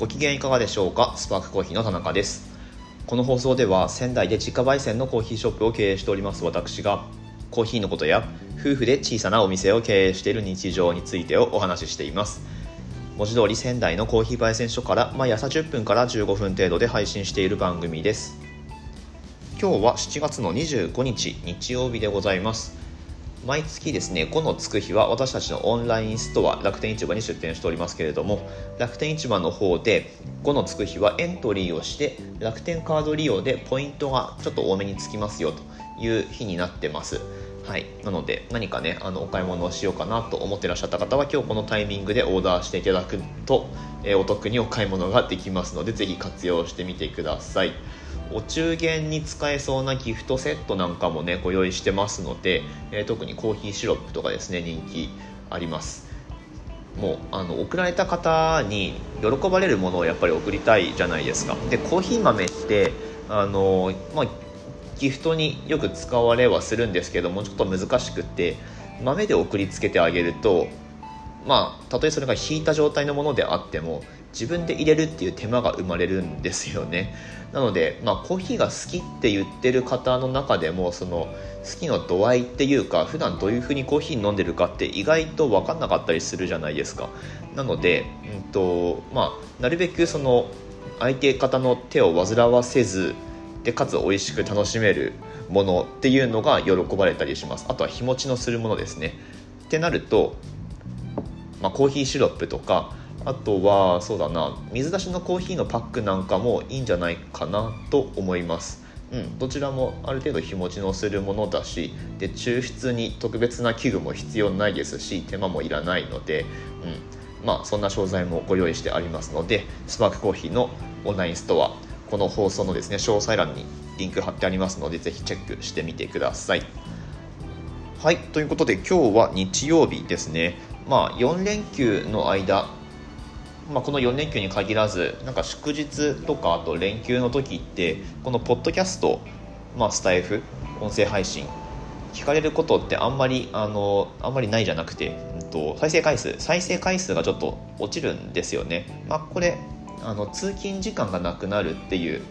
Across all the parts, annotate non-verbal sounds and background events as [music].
ご機嫌いかがでしょうか？スパークコーヒーの田中です。この放送では仙台で自家焙煎のコーヒーショップを経営しております私がコーヒーのことや夫婦で小さなお店を経営している日常についてをお話ししています。文字通り仙台のコーヒー焙煎所から毎朝10分から15分程度で配信している番組です。今日は7月の25日日曜日でございます。毎月ですね5のつく日は私たちのオンラインストア楽天市場に出店しておりますけれども楽天市場の方で5のつく日はエントリーをして楽天カード利用でポイントがちょっと多めにつきますよという日になってます。はい、なので何かねあのお買い物をしようかなと思ってらっしゃった方は今日このタイミングでオーダーしていただくと、えー、お得にお買い物ができますのでぜひ活用してみてください。お中元に使えそうなギフトセットなんかもねご用意してますので、えー、特にコーヒーシロップとかですね人気あります。もうあの送られた方に喜ばれるものをやっぱり送りたいじゃないですか。でコーヒー豆ってあの、まあ、ギフトによく使われはするんですけどもちょっと難しくって豆で送りつけてあげるとまあたとえそれが引いた状態のものであっても自分で入れるっていう手間が生まれるんですよね。なので、まあ、コーヒーが好きって言ってる方の中でもその好きの度合いっていうか普段どういうふうにコーヒー飲んでるかって意外と分かんなかったりするじゃないですか。なので、うんとまあ、なるべくその相手方の手を煩わせずでかつ美味しく楽しめるものっていうのが喜ばれたりします。あとは日持ちのするものですね。ってなると、まあ、コーヒーシロップとかあとはそうだな水出しのコーヒーのパックなんかもいいんじゃないかなと思います。うん、どちらもある程度日持ちのするものだしで抽出に特別な器具も必要ないですし手間もいらないので、うんまあ、そんな商材もご用意してありますのでスパークコーヒーのオンラインストアこの放送のですね詳細欄にリンク貼ってありますのでぜひチェックしてみてください。はいということで今日は日曜日ですね、まあ、4連休の間まあ、この4連休に限らずなんか祝日とかあと連休の時ってこのポッドキャスト、まあ、スタイフ音声配信聞かれることってあんまりあのあんまりないじゃなくて、うんと、再生回数再生回数がちょっと落ちるんですよね、まあ、これあの通勤時間がなくなるっていう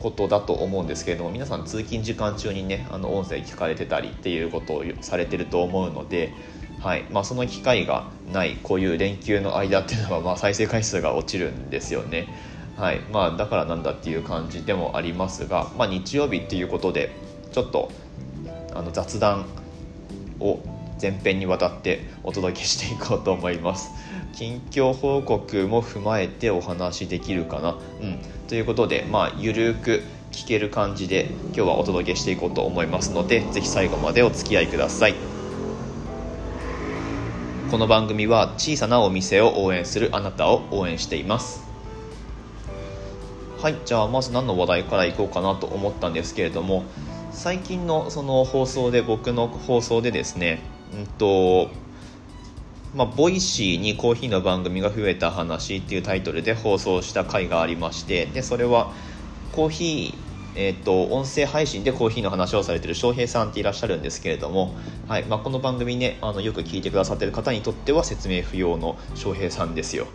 ことだと思うんですけれども皆さん通勤時間中にねあの音声聞かれてたりっていうことをされてると思うのではいまあ、その機会がないこういう連休の間っていうのは、まあ、再生回数が落ちるんですよね。はいまあ、だからなんだっていう感じでもありますが、まあ、日曜日っていうことでちょっとあの雑談を前編にわたってお届けしていこうと思います。[laughs] 近況報告も踏まえてお話できるかな、うん、ということでまあゆるく聞ける感じで今日はお届けしていこうと思いますので是非最後までお付き合いください。この番組は小さなお店を応援するあなたを応援しています。はいじゃあまず何の話題からいこうかなと思ったんですけれども最近のその放送で僕の放送でですねうんとまあ、ボイシーにコーヒーの番組が増えた話っていうタイトルで放送した回がありましてでそれはコーヒーえーと、音声配信でコーヒーの話をされている翔平さんっていらっしゃるんですけれども、はいまあ、この番組ねあのよく聞いてくださっている方にとっては説明不要の翔平さんですよ。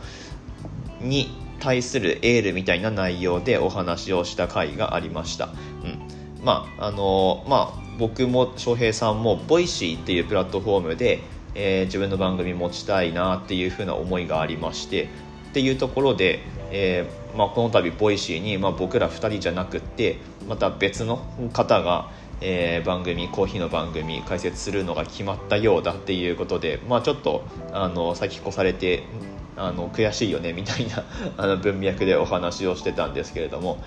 に対するエールみたいな内容でお話をした回がありました、うん。まああのまあ、僕も翔平さんもボイシーっていうプラットフォームで、えー、自分の番組持ちたいなっていうふうな思いがありましてっていうところで、えー、まあ、この度ボイシーに、まあ、僕ら2人じゃなくってまた別の方が、えー、番組コーヒーの番組開設するのが決まったようだっていうことで、まあ、ちょっとあの先越されてあの悔しいよねみたいなあの文脈でお話をしてたんですけれども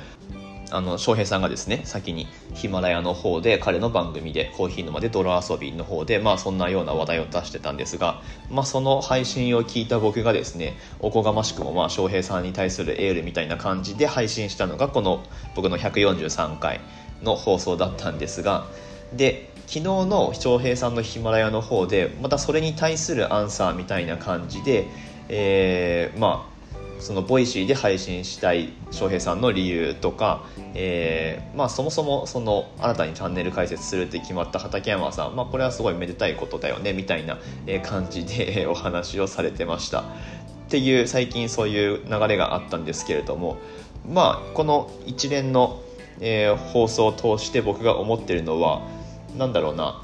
あの翔平さんがですね先にヒマラヤの方で彼の番組でコーヒー沼で泥遊びの方でまあそんなような話題を出してたんですが、まあ、その配信を聞いた僕がですねおこがましくもまあ翔平さんに対するエールみたいな感じで配信したのがこの僕の143回の放送だったんですがで昨日の翔平さんのヒマラヤの方でまたそれに対するアンサーみたいな感じで、えー、まあそのボイシーで配信したい翔平さんの理由とか、えーまあ、そもそもその新たにチャンネル開設するって決まった畠山さん、まあ、これはすごいめでたいことだよねみたいな感じでお話をされてました。っていう最近そういう流れがあったんですけれどもまあこの一連の、えー、放送を通して僕が思ってるのは何だろうな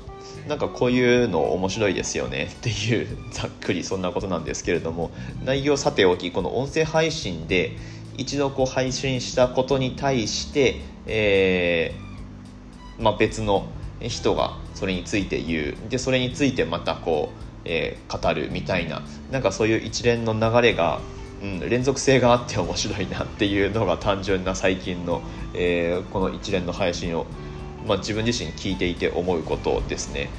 なんかこういうの面白いですよねっていうざっくりそんなことなんですけれども内容さておきこの音声配信で一度こう配信したことに対して、えーまあ、別の人がそれについて言う。でそれについてまたこう、えー、語るみたいな。なんかそういう一連の流れが、うん、連続性があって面白いなっていうのが単純な最近の、えー、この一連の配信を、まあ、自分自身聞いていて思うことですね。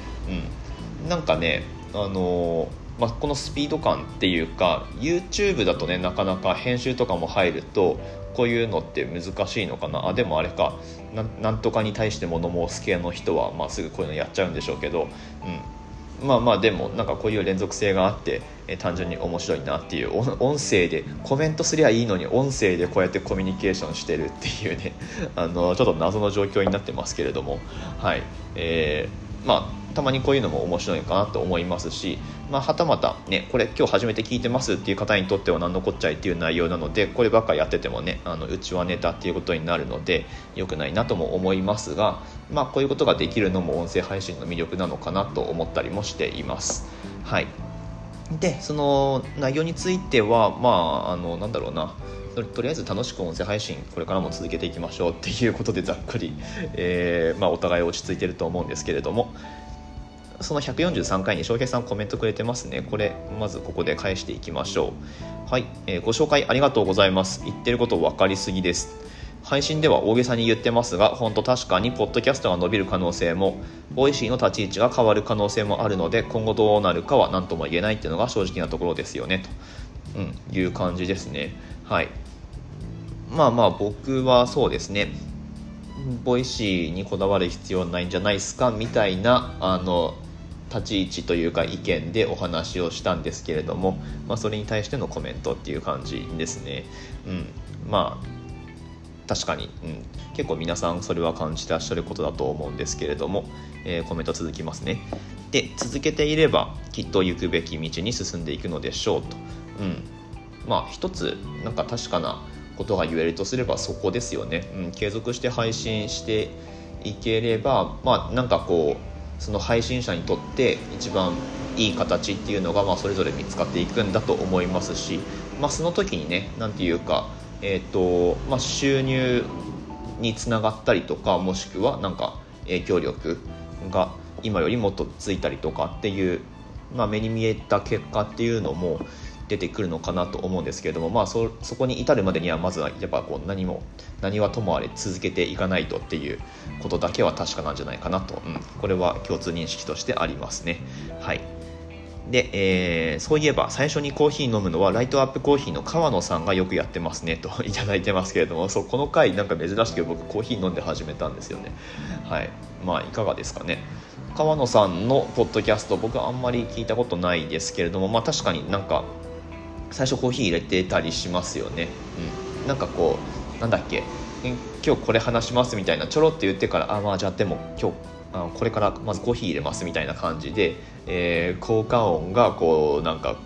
うん、なんかねあのーまあ、このスピード感っていうか YouTube だとねなかなか編集とかも入るとこういうのって難しいのかな。あでもあれか。なんとかに対して物申す系の人は、まあ、すぐこういうのやっちゃうんでしょうけど、うん、まあまあでもなんかこういう連続性があって、え単純に面白いなっていう音声でコメントすりゃいいのに音声でこうやってコミュニケーションしてるっていうね [laughs] あのちょっと謎の状況になってますけれども。はい。えー、まあたまにこういうのも面白いかなと思いますし、まあ、はたまたねこれ今日初めて聞いてますっていう方にとっては何のこっちゃいっていう内容なのでこればっかやっててもねあのうちはネタっていうことになるので良くないなとも思いますが、まあ、こういうことができるのも音声配信の魅力なのかなと思ったりもしています。はい。でその内容についてはまああのなんだろうなとりあえず楽しく音声配信これからも続けていきましょうっていうことでざっくり、えーまあ、お互い落ち着いてると思うんですけれども、その143回に翔平さんコメントくれてますね。これ、まずここで返していきましょう。はい、えー、ご紹介ありがとうございます。言ってること分かりすぎです。配信では大げさに言ってますが、本当確かにポッドキャストが伸びる可能性も、ボイシーの立ち位置が変わる可能性もあるので、今後どうなるかは何とも言えないっていうのが正直なところですよね、と、うん、いう感じですね。はい。まあまあ僕はそうですね。ボイシーにこだわる必要ないんじゃないですかみたいなあの立ち位置というか意見でお話をしたんですけれども、まあ、それに対してのコメントっていう感じですね。うん、まあ確かに、うん、結構皆さんそれは感じてらっしゃることだと思うんですけれども、えー、コメント続きますね。で続けていればきっと行くべき道に進んでいくのでしょうと。うん、まあ一つなんか確かなことが言えるとすればそこですよね。うん、継続して配信していければまあなんかこうその配信者にとって一番いい形っていうのが、まあ、それぞれ見つかっていくんだと思いますし、まあ、その時にね何て言うか、えーとまあ、収入につながったりとかもしくはなんか影響力が今よりもっとついたりとかっていう、まあ、目に見えた結果っていうのも出てくるのかなと思うんですけれども、まあそ、そこに至るまでにはまずはやっぱこう何も何はともあれ続けていかないとっていうことだけは確かなんじゃないかなと、うん、これは共通認識としてありますね。はい。で、えー、そういえば最初にコーヒー飲むのはライトアップコーヒーの川野さんがよくやってますねと [laughs] いただいてますけれどもそうこの回なんか珍しく僕コーヒー飲んで始めたんですよね。はい。まあいかがですかね。川野さんのポッドキャスト僕あんまり聞いたことないですけれどもまあ確かになんか最初コーヒー入れてたりしますよね。うん、なんかこうなんだっけ。今日これ話しますみたいなちょろって言ってからあまあじゃあでも今日あのこれからまずコーヒー入れますみたいな感じで、えー、効果音がこうなんか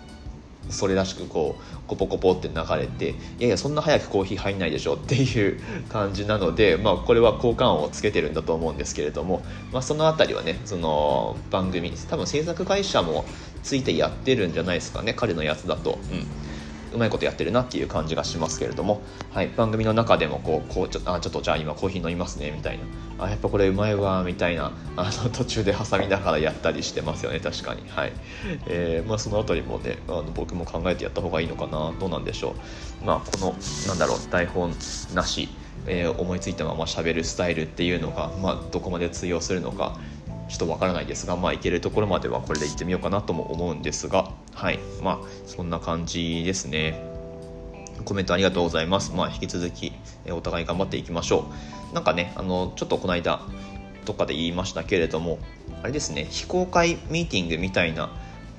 それらしくこうコポコポって流れていやいやそんな早くコーヒー入んないでしょっていう感じなので、まあ、これは交換音をつけてるんだと思うんですけれども、まあ、その辺りはねその番組多分制作会社もついてやってるんじゃないですかね彼のやつだと。うんうまいことやってるなっていう感じがしますけれども、はい、番組の中でもこうこうちょあちょっとじゃあ今コーヒー飲みますねみたいな。あやっぱこれうまいわみたいな。あの途中で挟みながらやったりしてますよね確かに、はい。えーまあ、その辺りもねあの僕も考えてやった方がいいのかなどうなんでしょう、まあ、このなんだろう台本なしえー、思いついたまま喋るスタイルっていうのが、まあ、どこまで通用するのかちょっとわからないですが、まあ、いけるところまではこれで行ってみようかなとも思うんですが、はい。まあ、そんな感じですね。コメントありがとうございます。まあ、引き続き、えお互い頑張っていきましょう。なんかね、あの、ちょっとこの間、とかで言いましたけれども、あれですね、非公開ミーティングみたいな、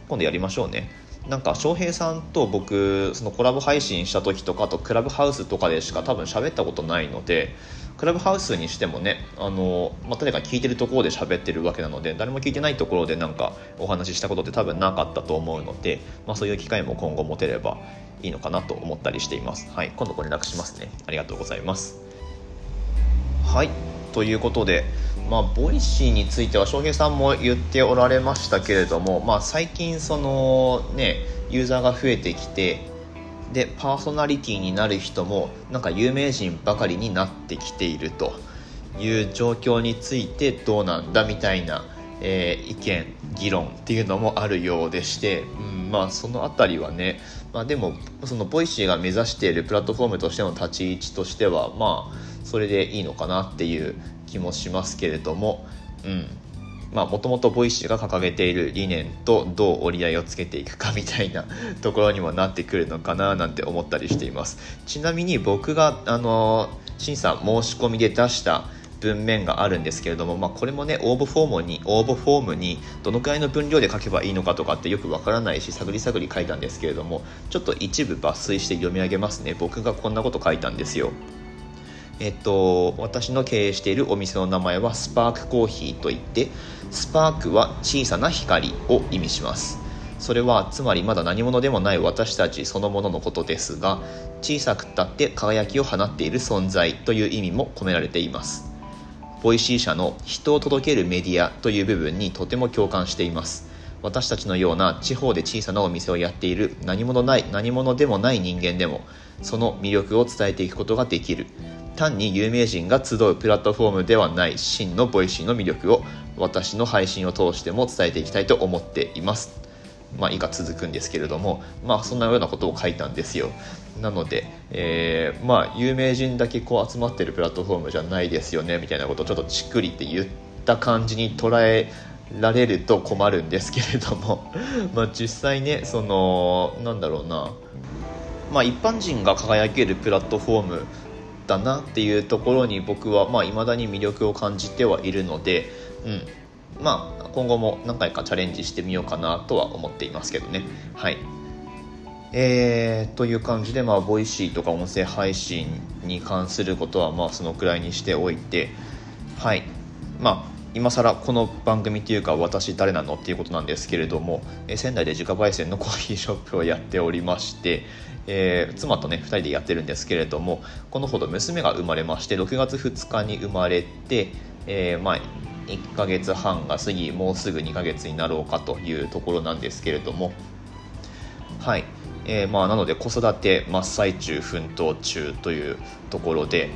今度やりましょうね。なんか翔平さんと僕そのコラボ配信した時とかとクラブハウスとかでしか多分喋ったことないのでクラブハウスにしてもねあの、まあ、誰か聞いてるところで喋ってるわけなので誰も聞いてないところでなんかお話ししたことって多分なかったと思うので、まあ、そういう機会も今後持てればいいのかなと思ったりしています。はい、今度ご連絡しますね。ありがとうございます。はい、ということで、まあ、ボイシーについては翔平さんも言っておられましたけれども、まあ、最近そのねユーザーが増えてきてでパーソナリティになる人もなんか有名人ばかりになってきているという状況についてどうなんだみたいな、えー、意見議論っていうのもあるようでして、うん、まあその辺りはね、まあ、でもそのボイシーが目指しているプラットフォームとしての立ち位置としてはまあそれでいいのかなっていう気もしますけれども、うん。まあ、もともとボイシーが掲げている理念とどう折り合いをつけていくかみたいなところにもなってくるのかななんて思ったりしています。ちなみに僕があの審査申し込みで出した文面があるんですけれども、まあ、これもね応募フォームに応募フォームにどのくらいの分量で書けばいいのかとかってよくわからないし探り探り書いたんですけれどもちょっと一部抜粋して読み上げますね。僕がこんなこと書いたんですよ。えっと、私の経営しているお店の名前はスパークコーヒーといってスパークは小さな光を意味します。それはつまりまだ何者でもない私たちそのもののことですが小さくたって輝きを放っている存在という意味も込められています。ボイシー社の人を届けるメディアという部分にとても共感しています。私たちのような地方で小さなお店をやっている何者ない何者でもない人間でもその魅力を伝えていくことができる。単に有名人が集うプラットフォームではない真のボイシーの魅力を私の配信を通しても伝えていきたいと思っています。まあ、以下続くんですけれども、まあ、そんなようなことを書いたんですよ。なので、えー、まあ、有名人だけこう集まってるプラットフォームじゃないですよね、みたいなことをちょっとちっくりって言った感じに捉えられると困るんですけれども、[laughs] まあ、実際ね、その、なんだろうな、まあ、一般人が輝けるプラットフォームだなっていうところに僕はいまあ未だに魅力を感じてはいるので、うん、まあ今後も何回かチャレンジしてみようかなとは思っていますけどね。はいえー、という感じで、まあ、ボイシーとか音声配信に関することは、まあ、そのくらいにしておいて、はい。まあ、今更この番組というか私誰なのっていうことなんですけれども、え仙台で自家焙煎のコーヒーショップをやっておりまして、えー、妻とね2人でやってるんですけれどもこのほど娘が生まれまして6月2日に生まれて、えー、まあ1ヶ月半が過ぎもうすぐ2ヶ月になろうかというところなんですけれどもはい、えー、まあなので子育て真っ最中奮闘中というところで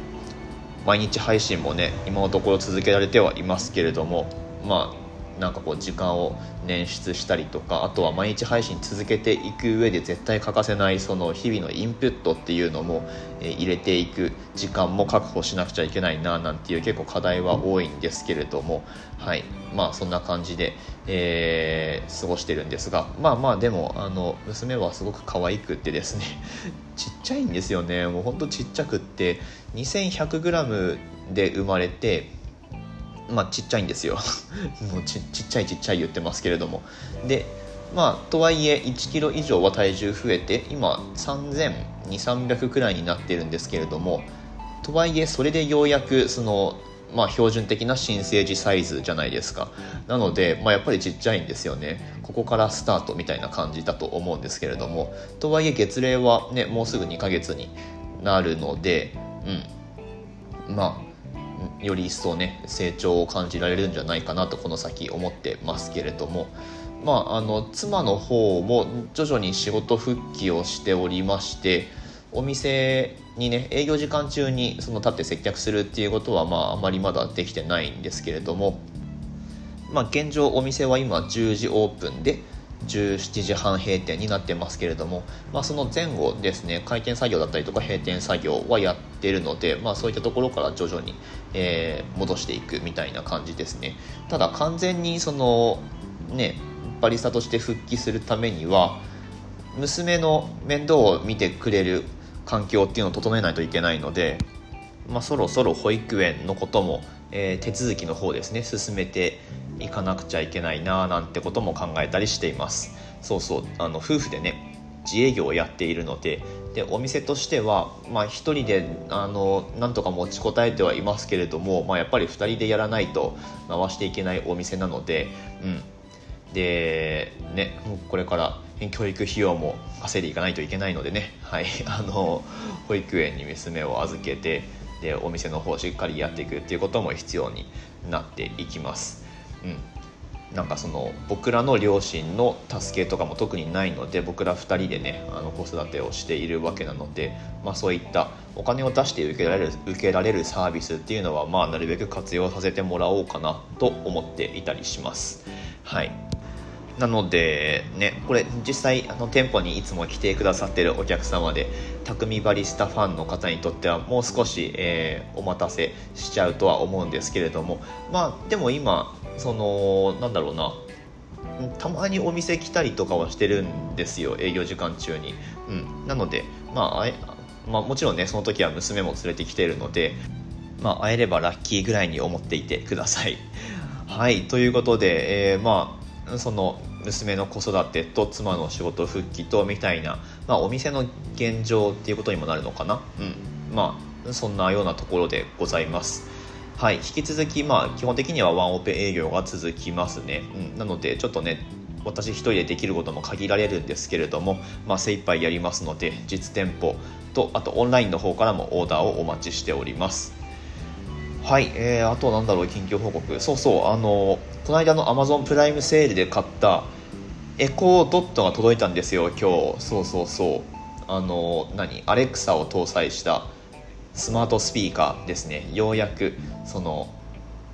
毎日配信もね今のところ続けられてはいますけれどもまあなんかこう時間を捻出したりとかあとは毎日配信続けていく上で絶対欠かせないその日々のインプットっていうのも、え入れていく時間も確保しなくちゃいけないななんていう結構課題は多いんですけれどもはい。まあそんな感じで、えー、過ごしてるんですがまあまあでもあの娘はすごく可愛くってですね [laughs] ちっちゃいんですよね。もうほんとちっちゃくって 2100g で生まれてまあ、ちっちゃいんですよ。[laughs] もうちっちゃいちっちゃい言ってますけれども。でまあとはいえ1キロ以上は体重増えて今3200300くらいになってるんですけれどもとはいえそれでようやくそのまあ標準的な新生児サイズじゃないですか。なので、まあ、やっぱりちっちゃいんですよね。ここからスタートみたいな感じだと思うんですけれども。とはいえ月齢はねもうすぐ2ヶ月になるのでうん。まあより一層ね成長を感じられるんじゃないかなとこの先思ってますけれども。まああの妻の方も徐々に仕事復帰をしておりましてお店にね営業時間中にその立って接客するっていうことはまああまりまだできてないんですけれどもまあ現状お店は今10時オープンで17時半閉店になってますけれども、まあ、その前後ですね開店作業だったりとか閉店作業はやってるので、まあ、そういったところから徐々に、えー、戻していくみたいな感じですね。ただ完全にそのねバリスタとして復帰するためには娘の面倒を見てくれる環境っていうのを整えないといけないので、まあ、そろそろ保育園のことも、えー、手続きの方ですね進めて行かなくちゃいけないななんてことも考えたりしています。そうそうあの夫婦でね自営業をやっているのででお店としては、まあ、1人であのなんとか持ちこたえてはいますけれども、まあ、やっぱり2人でやらないと回していけないお店なので、うん、でねこれから教育費用も稼いでいかないといけないのでね、はい、[laughs] あの保育園に娘を預けてでお店の方をしっかりやっていくっていうことも必要になっていきます。うんなんかその僕らの両親の助けとかも特にないので僕ら2人でねあの子育てをしているわけなので、まあ、そういったお金を出して受けられる受けられるサービスっていうのは、まあ、なるべく活用させてもらおうかなと思っていたりします。はいなのでねこれ実際あの店舗にいつも来てくださってるお客様で匠バリスタファンの方にとってはもう少し、えー、お待たせしちゃうとは思うんですけれどもまあでも今そのなんだろうなたまにお店来たりとかはしてるんですよ営業時間中に、うん、なので、まあ、まあもちろんねその時は娘も連れてきてるので、まあ、会えればラッキーぐらいに思っていてください。はいということで、えー、まあその娘の子育てと妻の仕事復帰とみたいな、まあ、お店の現状っていうことにもなるのかな、うん、まあそんなようなところでございます。はい。引き続きまあ基本的にはワンオペ営業が続きますね、うん、なのでちょっとね私一人でできることも限られるんですけれども、まあ、精一杯やりますので実店舗とあとオンラインの方からもオーダーをお待ちしております。はい、えー、あとなんだろう近況報告。そうそうあのこの間の Amazon プライムセールで買ったエコードットが届いたんですよ今日。そうそうそう。あの何アレクサを搭載したスマートスピーカーですね。ようやくその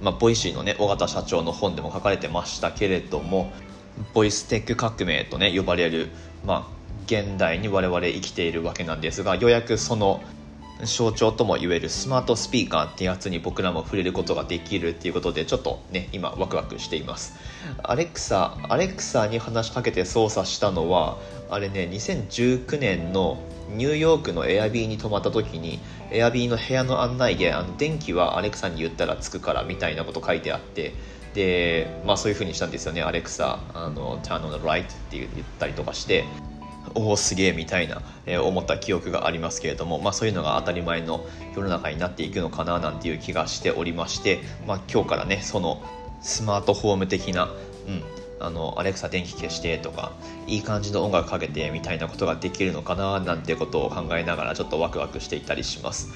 ま、ボイシーのね尾形社長の本でも書かれてましたけれどもボイステック革命とね呼ばれる、ま、現代に我々生きているわけなんですがようやくその象徴ともいえるスマートスピーカーってやつに僕らも触れることができるっていうことでちょっとね今ワクワクしています。アレクサアレクサに話しかけて操作したのはあれね2019年のニューヨークのエアビーに泊まった時にエアビーの部屋の案内であの電気はアレクサに言ったらつくからみたいなこと書いてあってでまあそういう風にしたんですよねアレクサ。あの Turn on the light って言ったりとかして。おおすげえみたいな、えー、思った記憶がありますけれども、まあ、そういうのが当たり前の世の中になっていくのかななんていう気がしておりまして、まあ、今日からねそのスマートフォーム的な、うん、あのアレクサ電気消してとかいい感じの音楽かけてみたいなことができるのかななんてことを考えながらちょっとワクワクしていたりします。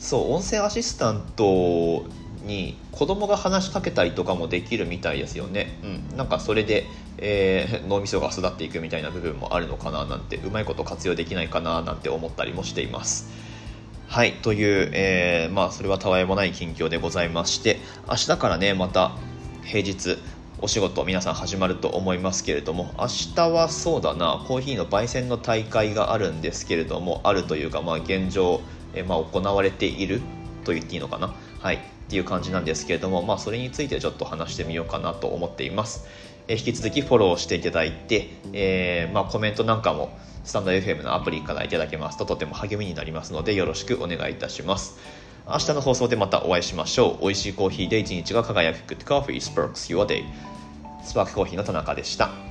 そう音声アシスタントに子供が話しかけたりとかもできるみたいですよね、うん、なんかそれで、えー、脳みそが育っていくみたいな部分もあるのかななんてうまいこと活用できないかななんて思ったりもしています。はい。という、えー、まあそれはたわいもない近況でございまして明日からねまた平日お仕事皆さん始まると思いますけれども明日はそうだなコーヒーの焙煎の大会があるんですけれどもあるというかまあ現状、えまあ、行われていると言っていいのかな。はい。っていう感じなんですけれども、まあ、それについてちょっと話してみようかなと思っています。え引き続きフォローしていただいて、えー、まあ、コメントなんかもスタンド FM のアプリからいただけますととても励みになりますのでよろしくお願いいたします。明日の放送でまたお会いしましょう。美味しいコーヒーで一日が輝く Good Coffee Sparks Your Day。スパークコーヒーの田中でした。